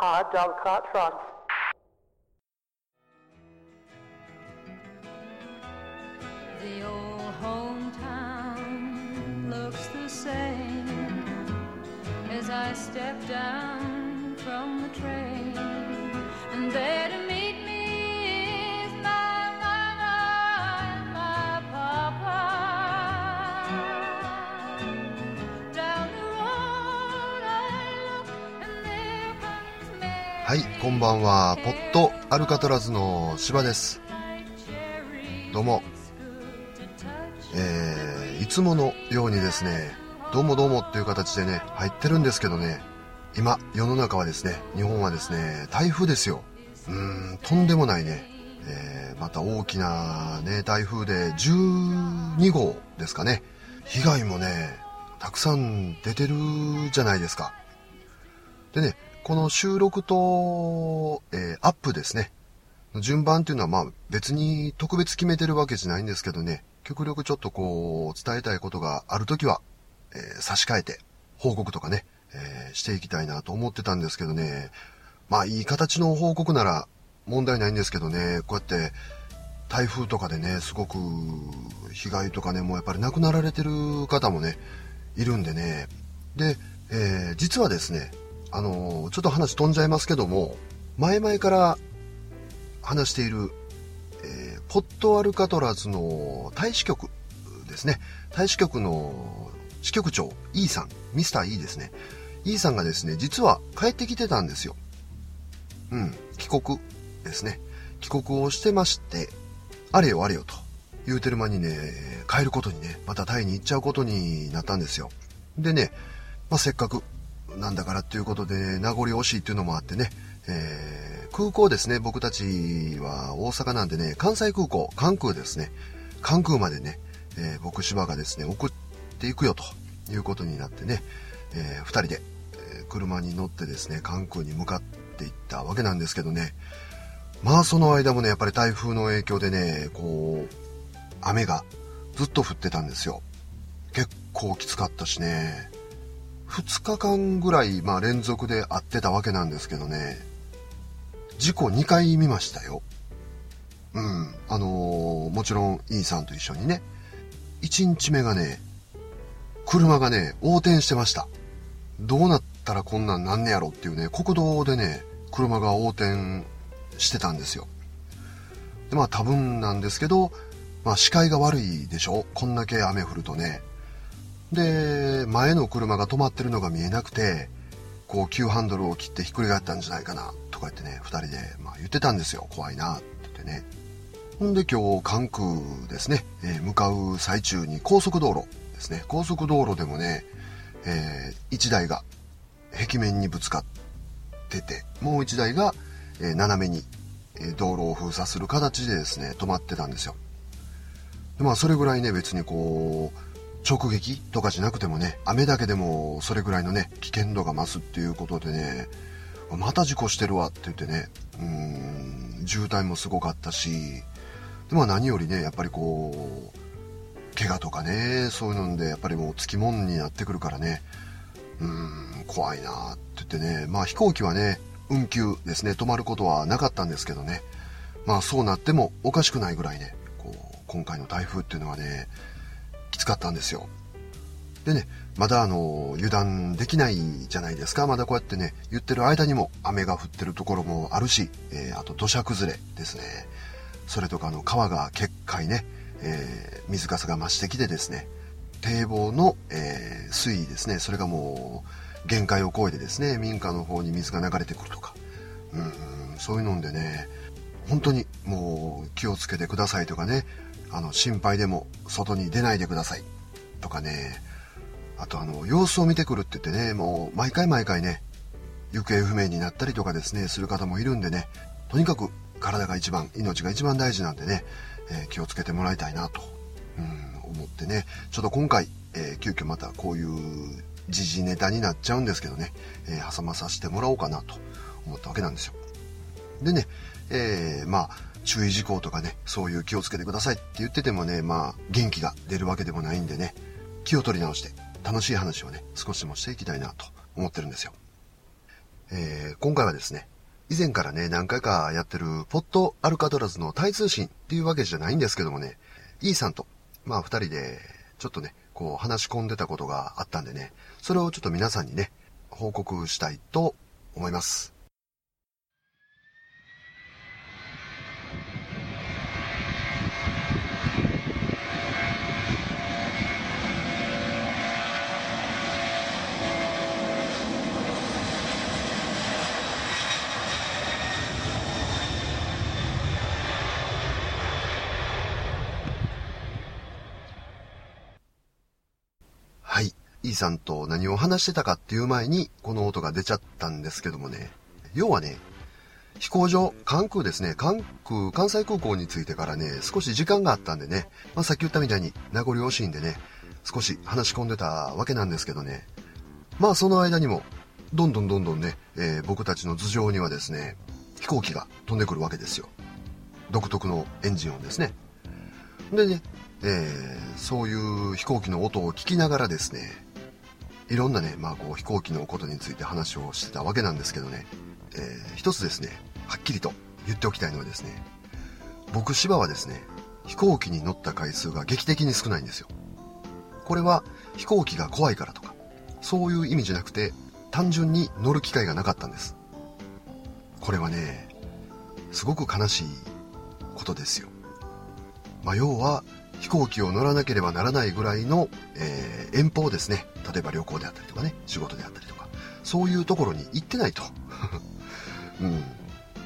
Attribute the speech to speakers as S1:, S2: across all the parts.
S1: hard dog cart trots.
S2: The old hometown looks the same as I step down from the train,
S3: はい、こんばんは。ポットアルカトラズの芝です。どうも、えー、いつものようにですね、どうもどうもっていう形でね、入ってるんですけどね、今、世の中はですね、日本はですね、台風ですよ。うーん、とんでもないね、えー、また大きなね、台風で12号ですかね。被害もね、たくさん出てるじゃないですか。でね、この収録と、えーアップですね。順番っていうのはまあ別に特別決めてるわけじゃないんですけどね、極力ちょっとこう伝えたいことがあるときは、えー差し替えて報告とかね、えーしていきたいなと思ってたんですけどね、まあいい形の報告なら問題ないんですけどね、こうやって台風とかでね、すごく被害とかね、もうやっぱり亡くなられてる方もね、いるんでね。で、えー実はですね、あのーちょっと話飛んじゃいますけども、前々から話している、えーポットアルカトラズの大使局ですね。大使局の支局長、E さん、ミスター E ですね。E さんがですね、実は帰ってきてたんですよ。うん、帰国ですね。帰国をしてまして、あれよあれよと言うてる間にね、帰ることにね、またタイに行っちゃうことになったんですよ。でね、まあ、せっかくなんだからっていうことで、名残惜しいっていうのもあってね、えー空港ですね、僕たちは大阪なんでね、関西空港、関空ですね、関空までね、えー僕芝がですね、送っていくよということになってね、えー二人で、え車に乗ってですね、関空に向かっていったわけなんですけどね、まあその間もね、やっぱり台風の影響でね、こう、雨がずっと降ってたんですよ。結構きつかったしね、2日間ぐらい、まあ、連続で会ってたわけなんですけどね、事故2回見ましたよ。うん。あのーもちろん、イーさんと一緒にね、1日目がね、車がね、横転してました。どうなったらこんなんなんねやろっていうね、国道でね、車が横転してたんですよ。で、まあ多分なんですけど、まあ視界が悪いでしょこんだけ雨降るとね。で、前の車が止まってるのが見えなくて、こう急ハンドルを切ってひっくり返ったんじゃないかな、とか言ってね、二人で、まあ言ってたんですよ。怖いな、って言ってね。ほんで今日、関空ですね、えー向かう最中に高速道路ですね。高速道路でもね、えー一台が壁面にぶつかってて、もう一台が、え斜めに、道路を封鎖する形でですね、止まってたんですよ。でまあそれぐらいね、別にこう、直撃とかじゃなくてもね、雨だけでもそれぐらいのね、危険度が増すっていうことでね、また事故してるわって言ってね、うん、渋滞もすごかったし、でまあ何よりね、やっぱりこう、怪我とかね、そういうので、やっぱりもうつきもんになってくるからね、うーん、怖いなって言ってね、まあ飛行機はね、運休ですね、止まることはなかったんですけどね、まあそうなってもおかしくないぐらいね、こう、今回の台風っていうのはね、つかったんですよ。でね、まだあの、油断できないじゃないですか。まだこうやってね、言ってる間にも雨が降ってるところもあるし、えーあと土砂崩れですね。それとかあの、川が決壊ね、えー水かさが増してきてですね、堤防の、えー水位ですね、それがもう限界を超えてですね、民家の方に水が流れてくるとか、うん、そういうのでね、本当にもう気をつけてくださいとかね、あの、心配でも外に出ないでください。とかね、あとあの、様子を見てくるって言ってね、もう毎回毎回ね、行方不明になったりとかですね、する方もいるんでね、とにかく体が一番、命が一番大事なんでね、えー気をつけてもらいたいなと、うん、思ってね、ちょっと今回、えー急遽またこういう時事ネタになっちゃうんですけどね、えー挟まさせてもらおうかなと思ったわけなんですよ。でね、えーまあ、注意事項とかね、そういう気をつけてくださいって言っててもね、まあ、元気が出るわけでもないんでね、気を取り直して、楽しい話をね、少しでもしていきたいなと思ってるんですよ。えー、今回はですね、以前からね、何回かやってる、ポットアルカトラズのタイ通信っていうわけじゃないんですけどもね、イーさんと、まあ二人で、ちょっとね、こう話し込んでたことがあったんでね、それをちょっと皆さんにね、報告したいと思います。E さんと何を話してたかっていう前に、この音が出ちゃったんですけどもね。要はね、飛行場、関空ですね、関空、関西空港に着いてからね、少し時間があったんでね、まあ、さっき言ったみたいに名残惜しいんでね、少し話し込んでたわけなんですけどね。まあその間にも、どんどんどんどんね、えー、僕たちの頭上にはですね、飛行機が飛んでくるわけですよ。独特のエンジン音ですね。でね、えー、そういう飛行機の音を聞きながらですね、いろんなね、まあこう飛行機のことについて話をしてたわけなんですけどね、えー、一つですね、はっきりと言っておきたいのはですね、僕芝はですね、飛行機に乗った回数が劇的に少ないんですよ。これは飛行機が怖いからとか、そういう意味じゃなくて、単純に乗る機会がなかったんです。これはね、すごく悲しいことですよ。まあ、要は、飛行機を乗らなければならないぐらいの、えー、遠方ですね。例えば旅行であったりとかね、仕事であったりとか、そういうところに行ってないと。うん。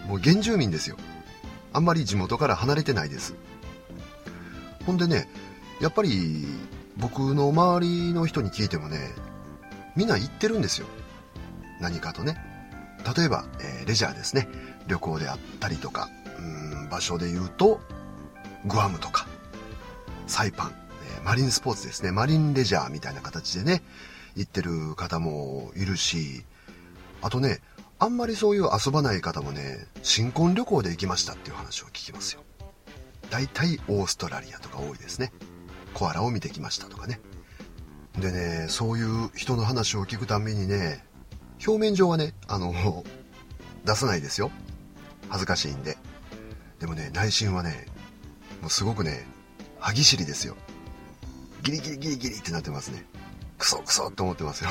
S3: もう原住民ですよ。あんまり地元から離れてないです。ほんでね、やっぱり僕の周りの人に聞いてもね、みんな行ってるんですよ。何かとね。例えば、えー、レジャーですね。旅行であったりとか、うん場所で言うと、グアムとか、サイパン、えマリンスポーツですね。マリンレジャーみたいな形でね、行ってる方もいるし、あとね、あんまりそういう遊ばない方もね、新婚旅行で行きましたっていう話を聞きますよ。大体オーストラリアとか多いですね。コアラを見てきましたとかね。でね、そういう人の話を聞くたびにね、表面上はね、あの、出さないですよ。恥ずかしいんで。でもね、内心はね、もうすごくね、歯ぎしりですよ。ギリギリギリギリってなってますね。クソクソって思ってますよ。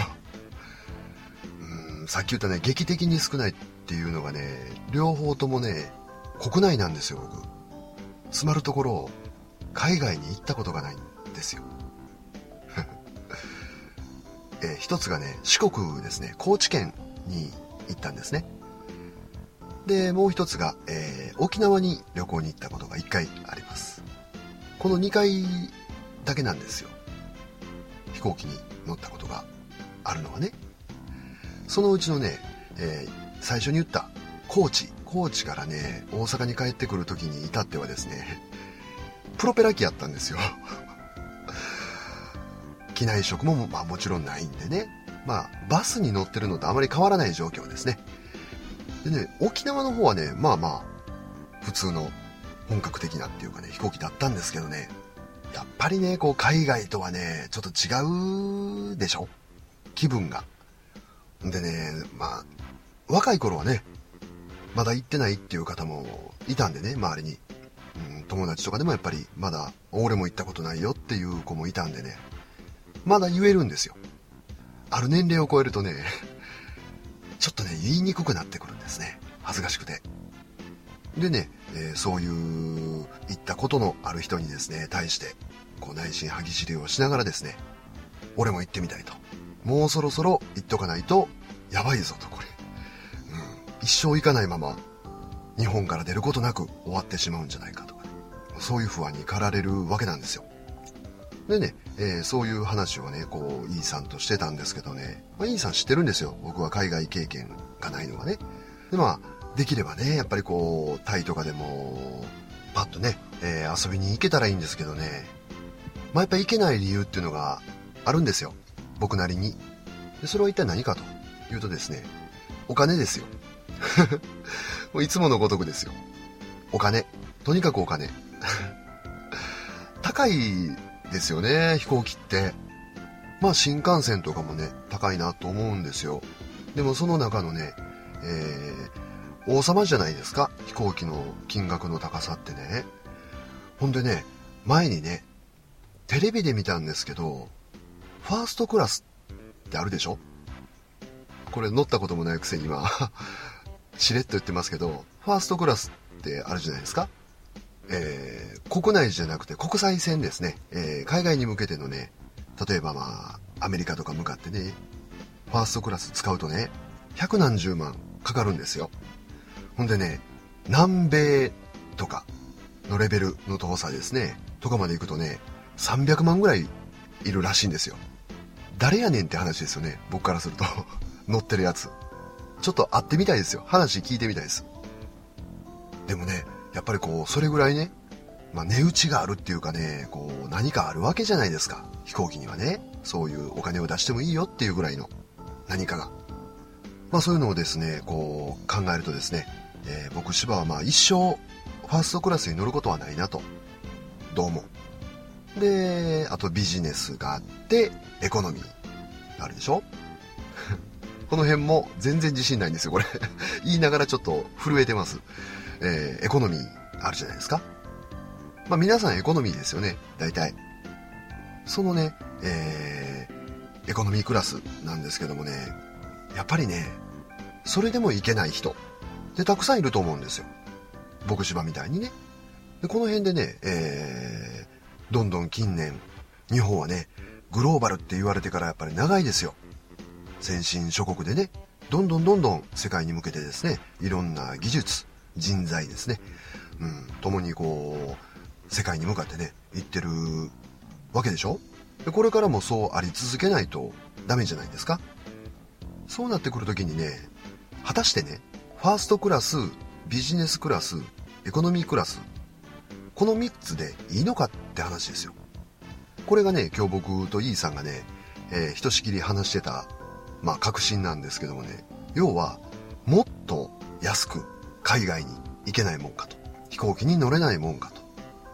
S3: うん、さっき言ったね、劇的に少ないっていうのがね、両方ともね、国内なんですよ、僕。つまるところ、海外に行ったことがないんですよ。え一つがね、四国ですね、高知県に行ったんですね。で、もう一つが、えー、沖縄に旅行に行ったことが一回あります。この2回だけなんですよ。飛行機に乗ったことがあるのはね。そのうちのね、えー、最初に言った高知、高知からね、大阪に帰ってくる時に至ってはですね、プロペラ機やったんですよ。機内食もまあもちろんないんでね。まあ、バスに乗ってるのとあまり変わらない状況ですね。でね、沖縄の方はね、まあまあ、普通の本格的なっていうかね、飛行機だったんですけどね、やっぱりね、こう海外とはね、ちょっと違うでしょ？気分が。でね、まあ、若い頃はね、まだ行ってないっていう方もいたんでね、周りに。うん、友達とかでもやっぱりまだ俺も行ったことないよっていう子もいたんでね、まだ言えるんですよ。ある年齢を超えるとね、ちょっとね、言いにくくなってくるんですね。恥ずかしくて。でね、えー、そういう言ったことのある人にですね、対して、こう内心歯ぎしりをしながらですね、俺も行ってみたいと。もうそろそろ行っとかないと、やばいぞと、これ。うん。一生行かないまま、日本から出ることなく終わってしまうんじゃないかとかね。そういう不安に駆られるわけなんですよ。でね、えー、そういう話をね、こう、イーさんとしてたんですけどね、まあ、イーさん知ってるんですよ。僕は海外経験がないのはね。で、まあ、できればね、やっぱりこう、タイとかでも、パッとね、えー、遊びに行けたらいいんですけどね、まあ、やっぱ行けない理由っていうのがあるんですよ。僕なりに。でそれは一体何かというとですね、お金ですよ。もういつものごとくですよ。お金。とにかくお金。高いですよね、飛行機って。まあ新幹線とかもね、高いなと思うんですよ。でもその中のね、えー、王様じゃないですか。飛行機の金額の高さってね。ほんでね前にねテレビで見たんですけどファーストクラスってあるでしょ？これ乗ったこともないくせに今 しれっと言ってますけどファーストクラスってあるじゃないですか？えー、国内じゃなくて国際線ですね、えー、海外に向けてのね例えばまあアメリカとか向かってねファーストクラス使うとね百何十万かかるんですよ。ほんでね南米とかのレベルの遠さですねとかまで行くとね300万ぐらいいるらしいんですよ誰やねんって話ですよね僕からすると 乗ってるやつちょっと会ってみたいですよ話聞いてみたいですでもねやっぱりこうそれぐらいねまあ、値打ちがあるっていうかね、こう、何かあるわけじゃないですか。飛行機にはね。そういうお金を出してもいいよっていうぐらいの何かが。まあそういうのをですね、こう考えるとですね、えー、僕芝はまあ一生ファーストクラスに乗ることはないなと。どうも。で、あとビジネスがあって、エコノミーがあるでしょ? この辺も全然自信ないんですよ、これ 言いながらちょっと震えてます。えー、エコノミーあるじゃないですか。まあ皆さんエコノミーですよね、大体。そのね、えー、エコノミークラスなんですけどもね、やっぱりね、それでもいけない人でたくさんいると思うんですよ。僕芝みたいにね。でこの辺でね、えー、どんどん近年、日本はね、グローバルって言われてからやっぱり長いですよ。先進諸国でね、どんどんどんどん世界に向けてですね、いろんな技術、人材ですね、うん、共にこう、世界に向かってね行ってるわけでしょ？でこれからもそうあり続けないとダメじゃないですか？そうなってくるときにね果たしてねファーストクラスビジネスクラスエコノミークラス。この3つでいいのかって話ですよ。これがね今日僕とイーさんがね、えー、ひとしきり話してたまあ確信なんですけどもね。要はもっと安く海外に行けないもんかと。飛行機に乗れないもんかと。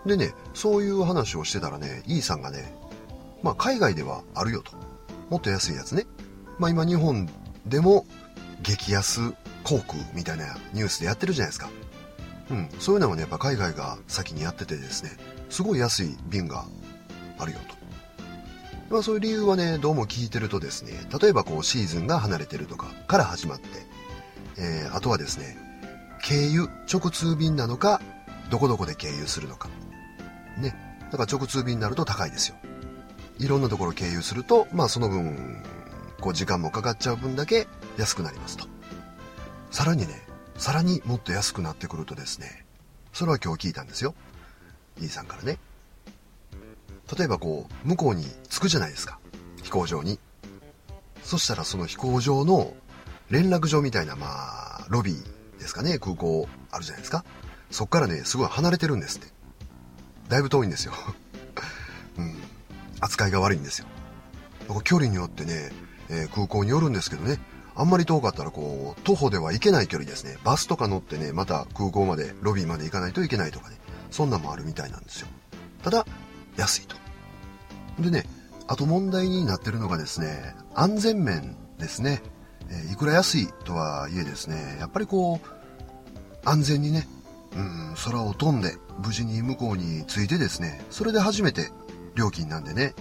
S3: でね、そういう話をしてたらね、イーさんがね、まあ海外ではあるよと。もっと安いやつね。まあ今日本でも激安航空みたいなニュースでやってるじゃないですか。うん。そういうのはね、やっぱ海外が先にやっててですね、すごい安い便があるよと。まあそういう理由はね、どうも聞いてるとですね、例えばこうシーズンが離れてるとかから始まって、えー、あとはですね、経由直通便なのか、どこどこで経由するのか。ね。だから直通便になると高いですよ。いろんなところ経由すると、まあその分、こう時間もかかっちゃう分だけ安くなりますと。さらにね、さらにもっと安くなってくるとですね、それは今日聞いたんですよ。E さんからね。例えばこう、向こうに着くじゃないですか。飛行場に。そしたらその飛行場の連絡所みたいな、まあ、ロビーですかね、空港あるじゃないですか。そっからね、すごい離れてるんですって。だいぶ遠いんですよ うん、扱いが悪いんですよ距離によってね、えー、空港によるんですけどねあんまり遠かったらこう徒歩では行けない距離ですね。バスとか乗ってねまた空港までロビーまで行かないといけないとかね。そんなんもあるみたいなんですよ。ただ安いと。でねあと問題になってるのがですね安全面ですね、え、いくら安いとはいえですねやっぱりこう安全にねうん空を飛んで無事に向こうに着いてですね、それで初めて料金なんでね、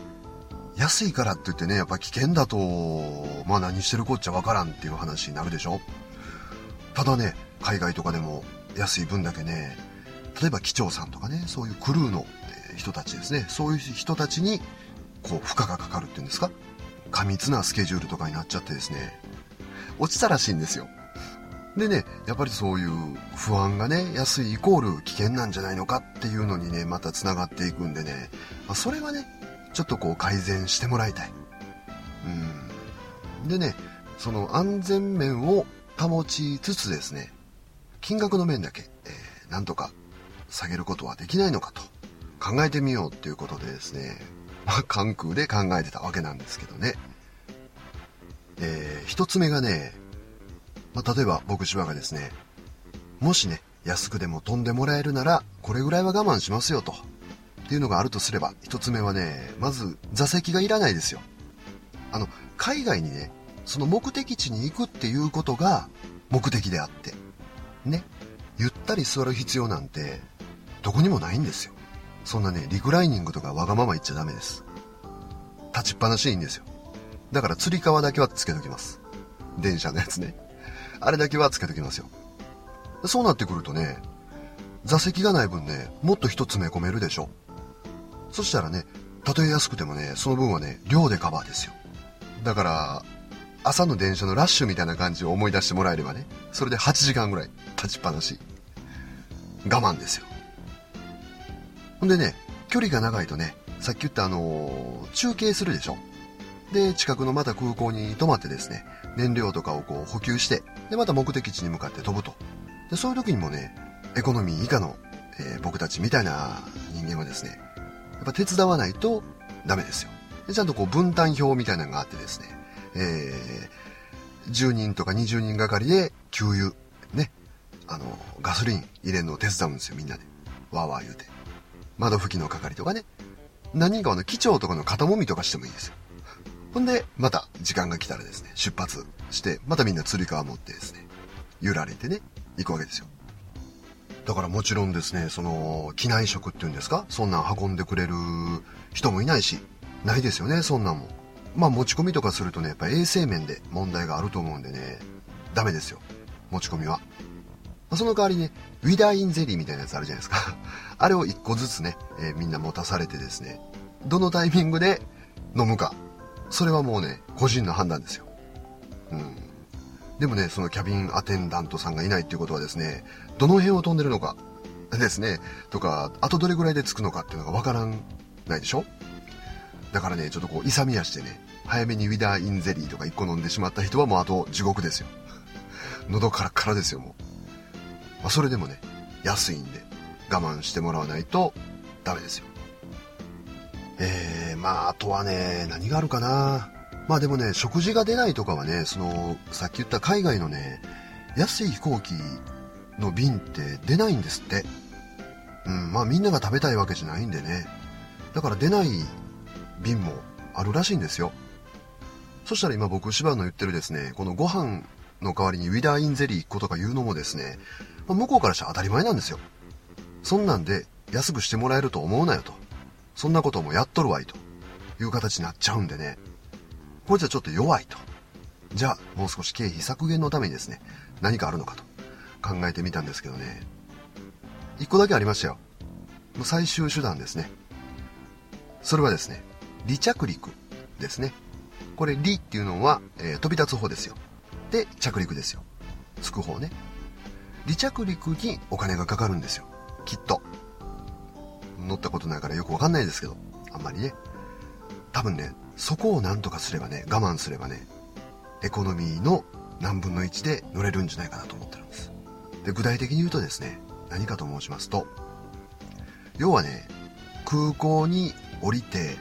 S3: 安いからって言ってね、やっぱ危険だと、まあ何してるこっちゃわからんっていう話になるでしょ？ただね、海外とかでも安い分だけね、例えば機長さんとかね、そういうクルーの人たちですね、そういう人たちに、こう、負荷がかかるっていうんですか？過密なスケジュールとかになっちゃってですね、落ちたらしいんですよ。でね、やっぱりそういう不安がね、安いイコール危険なんじゃないのかっていうのにね、また繋がっていくんでね、まあ、それはね、ちょっとこう改善してもらいたい。うん。でね、その安全面を保ちつつですね、金額の面だけ、えー、なんとか下げることはできないのかと考えてみようっていうことでですね、まあ、関空で考えてたわけなんですけどね。えー、一つ目がね、まあ、例えば僕芝がですね、もしね、安くでも飛んでもらえるなら、これぐらいは我慢しますよと。っていうのがあるとすれば、一つ目はね、まず座席がいらないですよ。あの、海外にね、その目的地に行くっていうことが、目的であって。ね。ゆったり座る必要なんて、どこにもないんですよ。そんなね、リクライニングとかわがまま言っちゃダメです。立ちっぱなしでいいんですよ。だから釣り革だけはつけときます。電車のやつね。あれだけはつけときますよ。そうなってくるとね、座席がない分ね、もっと人詰め込めるでしょ。そしたらね、たとえ安くてもね、その分はね、量でカバーですよ。だから、朝の電車のラッシュみたいな感じを思い出してもらえればね、それで8時間ぐらい立ちっぱなし。我慢ですよ。ほんでね、距離が長いとね、さっき言ったあのー、中継するでしょ。で、近くのまた空港に泊まってですね、燃料とかをこう補給して、で、また目的地に向かって飛ぶと。で、そういう時にもね、エコノミー以下の、えー、僕たちみたいな人間はですね、やっぱ手伝わないとダメですよ。でちゃんとこう分担表みたいなのがあってですね、えー、10人とか20人がかりで給油、ね、あの、ガソリン入れるのを手伝うんですよ、みんなで。わーわー言うて。窓拭きの係とかね。何人かの機長とかの肩もみとかしてもいいですよ。ほんで、また時間が来たらですね、出発して、またみんな釣り革持ってですね、揺られてね、行くわけですよ。だからもちろんですね、その、機内食っていうんですか？そんなん運んでくれる人もいないし、ないですよね、そんなんも。まあ持ち込みとかするとね、やっぱ衛生面で問題があると思うんでね、ダメですよ。持ち込みは。まあ、その代わりね、ウィダーインゼリーみたいなやつあるじゃないですか。あれを一個ずつね、えー、みんな持たされてですね、どのタイミングで飲むか。それはもうね、個人の判断ですよ。うん。でもね、そのキャビンアテンダントさんがいないっていうことはですね、どの辺を飛んでるのか ですね、とか、あとどれぐらいで着くのかっていうのがわからんないでしょ？だからね、ちょっとこう、勇み足でね、早めにウィダーインゼリーとか1個飲んでしまった人はもうあと地獄ですよ。喉からからですよ、もう。まあ、それでもね、安いんで我慢してもらわないとダメですよ。えー、まあ、あとはね、何があるかな？まあでもね、食事が出ないとかはね、その、さっき言った海外のね、安い飛行機の便って出ないんですって。うん、まあみんなが食べたいわけじゃないんでね。だから出ない便もあるらしいんですよ。そしたら今僕芝の言ってるですね、このご飯の代わりにウィダーインゼリー1個とか言うのもですね、まあ、向こうからしたら当たり前なんですよ。そんなんで安くしてもらえると思うなよと。そんなこともやっとるわいという形になっちゃうんでね。これじゃちょっと弱いと。じゃあ、もう少し経費削減のためにですね、何かあるのかと考えてみたんですけどね。一個だけありましたよ。もう最終手段ですね。それはですね、離着陸ですね。これ、離っていうのは、えー、飛び立つ方ですよ。で、着陸ですよ。着く方ね。離着陸にお金がかかるんですよ。きっと。乗ったことないからよくわかんないですけど、あんまりね。多分ね、そこをなんとかすればね、我慢すればね、エコノミーの何分の1で乗れるんじゃないかなと思ってるんです。で、具体的に言うとですね、何かと申しますと、要はね、空港に降りて、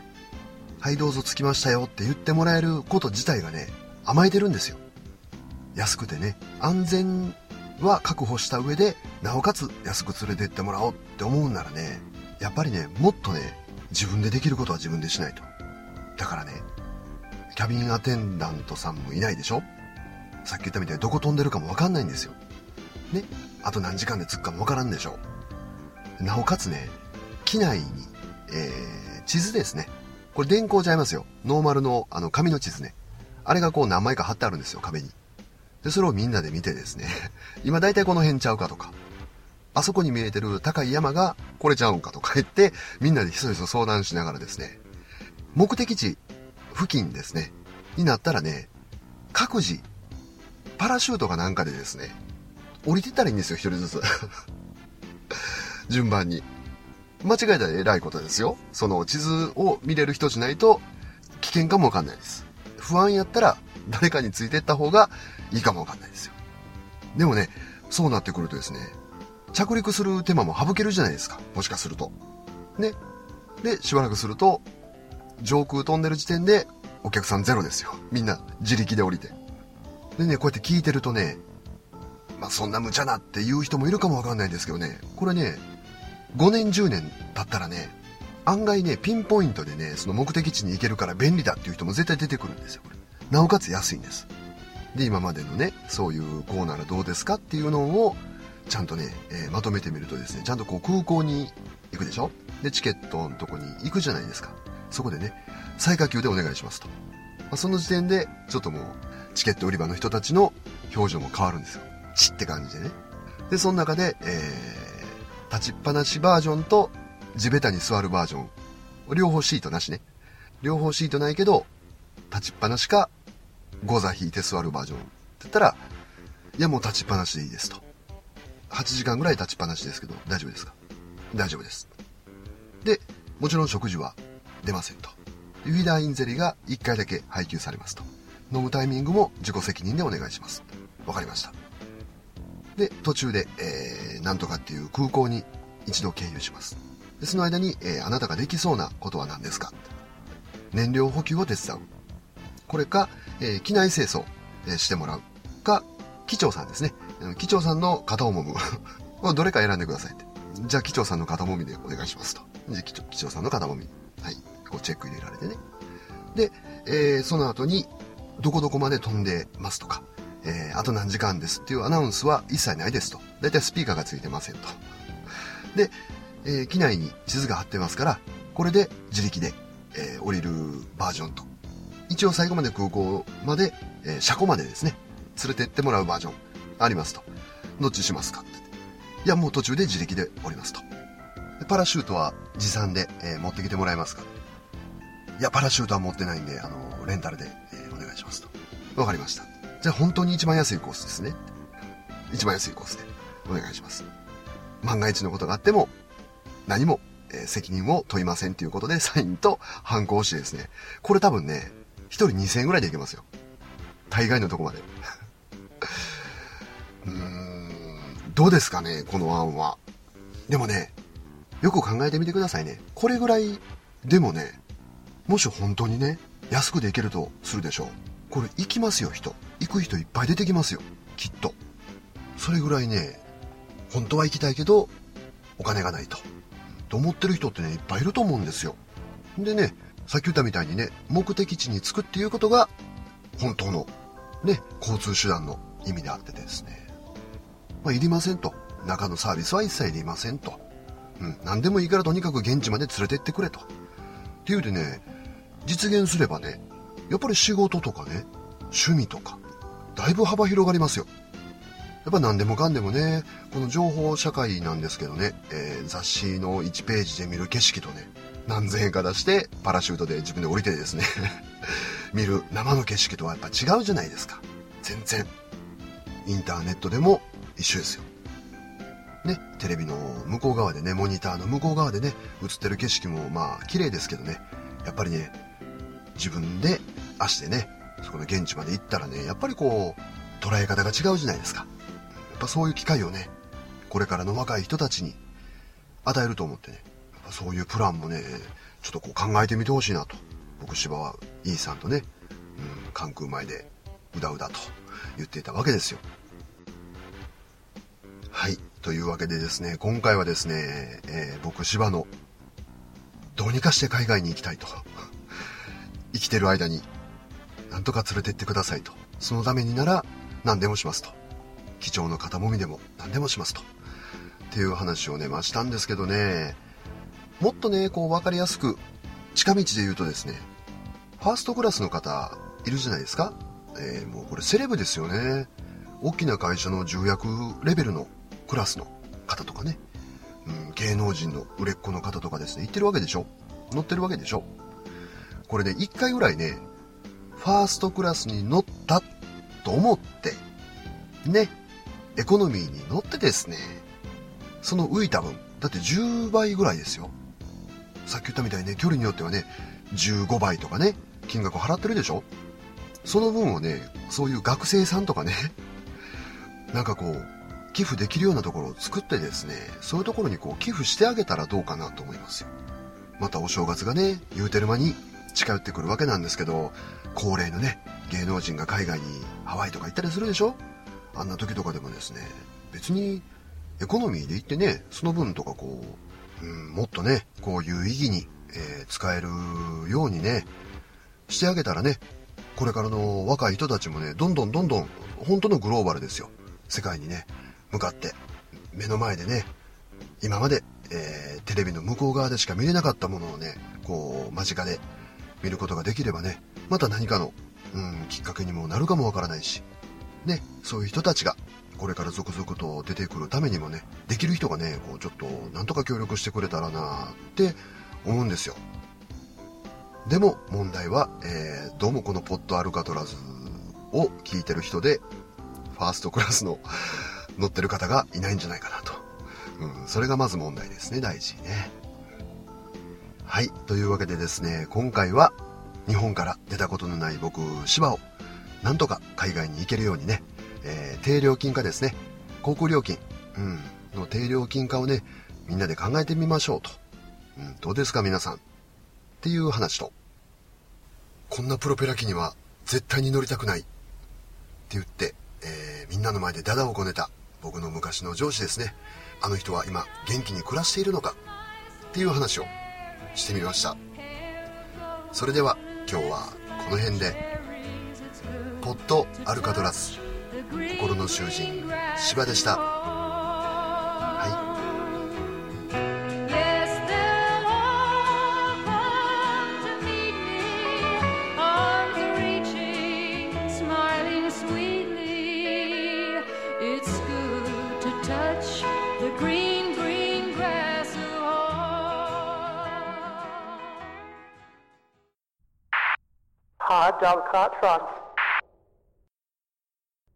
S3: はいどうぞ着きましたよって言ってもらえること自体がね、甘えてるんですよ。安くてね、安全は確保した上で、なおかつ安く連れてってもらおうって思うんならね、やっぱりね、もっとね、自分でできることは自分でしないと。だからね、キャビンアテンダントさんもいないでしょ？さっき言ったみたいにどこ飛んでるかもわかんないんですよ。ね、あと何時間で着くかもわからんでしょなおかつね、機内に、えー、地図ですね。これ電光ちゃいますよ。ノーマルのあの紙の地図ね。あれがこう何枚か貼ってあるんですよ、壁に。で、それをみんなで見てですね、今大体この辺ちゃうかとか、あそこに見えてる高い山がこれちゃうんかとか言って、みんなでひそひそ相談しながらですね、目的地付近ですね、になったらね、各自、パラシュートかなんかでですね、降りてったらいいんですよ、一人ずつ。順番に。間違えたら偉いことですよ。その地図を見れる人じゃないと危険かもわかんないです。不安やったら誰かについてった方がいいかもわかんないですよ。でもね、そうなってくるとですね、着陸する手間も省けるじゃないですか。もしかすると。ね。で、しばらくすると、上空飛んでる時点でお客さんゼロですよ。みんな自力で降りて。でね、こうやって聞いてるとね、まあそんな無茶なって言う人もいるかもわかんないですけどね、これね、5年10年経ったらね、案外ね、ピンポイントでね、その目的地に行けるから便利だっていう人も絶対出てくるんですよ、これ。なおかつ安いんです。で今までのねそういうこうならどうですかっていうのをちゃんとね、えー、まとめてみるとですねちゃんとこう空港に行くでしょ？でチケットのとこに行くじゃないですかそこでね最下級でお願いしますと、まあ、その時点でちょっともうチケット売り場の人たちの表情も変わるんですよ。チって感じでね。でその中で、えー、立ちっぱなしバージョンと地べたに座るバージョン。両方シートなしね。両方シートないけど立ちっぱなしかゴザ引いて座るバージョンって言ったらいやもう立ちっぱなしでいいですと。8時間ぐらい立ちっぱなしですけど大丈夫ですか？大丈夫です。でもちろん食事は出ませんと。ウィダーインゼリが1回だけ配給されますと。飲むタイミングも自己責任でお願いします。わかりました。で途中で、えー、なんとかっていう空港に一度経由します。でその間に、えー、あなたができそうなことは何ですか？燃料補給を手伝う。これか、えー、機内清掃、えー、してもらう。か機長さんですね。機長さんの肩をも むどれか選んでくださいって。じゃあ機長さんの肩もみでお願いしますと。で機長さんの肩もみはい。こうチェック入れられてねで、えー、その後にどこどこまで飛んでますとか、えー、あと何時間ですっていうアナウンスは一切ないですと。だいたいスピーカーがついてませんと。で、えー、機内に地図が貼ってますから、これで自力で、えー、降りるバージョンと。一応最後まで空港まで、えー、車庫までですね、連れてってもらうバージョンありますと。どっちしますかって。いや、もう途中で自力で降りますと。パラシュートは持参で、えー、持ってきてもらえますかいや、パラシュートは持ってないんで、あの、レンタルで、えー、お願いしますと。わかりました。じゃあ本当に一番安いコースですね。一番安いコースでお願いします。万が一のことがあっても、何も、えー、責任を問いませんということで、サインと反抗してですね。これ多分ね、一人2000円ぐらいでいけますよ。大概のとこまで。うーん、どうですかね、この案は。でもね、よく考えてみてくださいね。これぐらいでもね、もし本当にね、安くで行けるとするでしょう。これ行きますよ、人。行く人いっぱい出てきますよ。きっと。それぐらいね、本当は行きたいけど、お金がないと。と思ってる人ってね、いっぱいいると思うんですよ。でね、さっき言ったみたいにね、目的地に着くっていうことが、本当の、ね、交通手段の意味であってですね。まあ、いりませんと。中のサービスは一切いりませんと。うん、何でもいいからとにかく現地まで連れてってくれと。っていうでね、実現すればね、やっぱり仕事とかね、趣味とか、だいぶ幅広がりますよ。やっぱ何でもかんでもね、この情報社会なんですけどね、えー、雑誌の1ページで見る景色とね、何千円か出してパラシュートで自分で降りてですね 見る生の景色とはやっぱ違うじゃないですか。全然。インターネットでも一緒ですよ。ね、テレビの向こう側でね、モニターの向こう側でね、映ってる景色もまあ綺麗ですけどね、やっぱりね、自分で足でね、そこの現地まで行ったらね、やっぱりこう、捉え方が違うじゃないですか。やっぱそういう機会をね、これからの若い人たちに与えると思ってね、やっぱそういうプランもね、ちょっとこう考えてみてほしいなと。僕芝はイーさんとね、うん、関空前でうだうだと言っていたわけですよ。はい。というわけでですね、今回はですね、えー、僕芝のどうにかして海外に行きたいと。生きてる間に、なんとか連れてってくださいと。そのためになら何でもしますと。機長の肩もみでも何でもしますと。っていう話をね、まあしたんですけどね、もっとね、こう分かりやすく、近道で言うとですね、ファーストクラスの方いるじゃないですか。えー、もうこれセレブですよね。大きな会社の重役レベルのクラスの方とかね、うん、芸能人の売れっ子の方とかですね、行ってるわけでしょ乗ってるわけでしょこれね、一回ぐらいね、ファーストクラスに乗ったと思って、ね、エコノミーに乗ってですね、その浮いた分、だって10倍ぐらいですよ。さっき言ったみたいにね、距離によってはね、15倍とかね、金額払ってるでしょ？その分をね、そういう学生さんとかね、なんかこう、寄付できるようなところを作ってですね、そういうところにこう寄付してあげたらどうかなと思いますよ。またお正月がね、言うてる間に近寄ってくるわけなんですけど、恒例のね、芸能人が海外にハワイとか行ったりするでしょ？あんな時とかでもですね、別にエコノミーで行ってね、その分とかこう、うん、もっとね、こう有意義に、えー、使えるようにね、してあげたらね、これからの若い人たちもね、どんどんどんどん、本当のグローバルですよ。世界にね、向かって、目の前でね、今まで、えー、テレビの向こう側でしか見れなかったものをね、こう、間近で見ることができればね、また何かの、うん、きっかけにもなるかもわからないし、ね、そういう人たちが、これから続々と出てくるためにもね、できる人がね、こう、ちょっと、なんとか協力してくれたらなって思うんですよ。でも問題は、えー、どうもこのポットアルカトラズを聞いてる人で、ファーストクラスの乗ってる方がいないんじゃないかなと。うん、それがまず問題ですね、大事にね。はい、というわけでですね、今回は日本から出たことのない僕、芝を、なんとか海外に行けるようにね、えー、低料金化ですね、航空料金、うん、の低料金化をね、みんなで考えてみましょうと。うん、どうですか皆さん。っていう話と、こんなプロペラ機には絶対に乗りたくないって言って、えー、みんなの前でダダをこねた僕の昔の上司ですね。あの人は今元気に暮らしているのかっていう話をしてみました。それでは今日はこの辺で、ポッドアルカトラス、心の囚人、芝でした。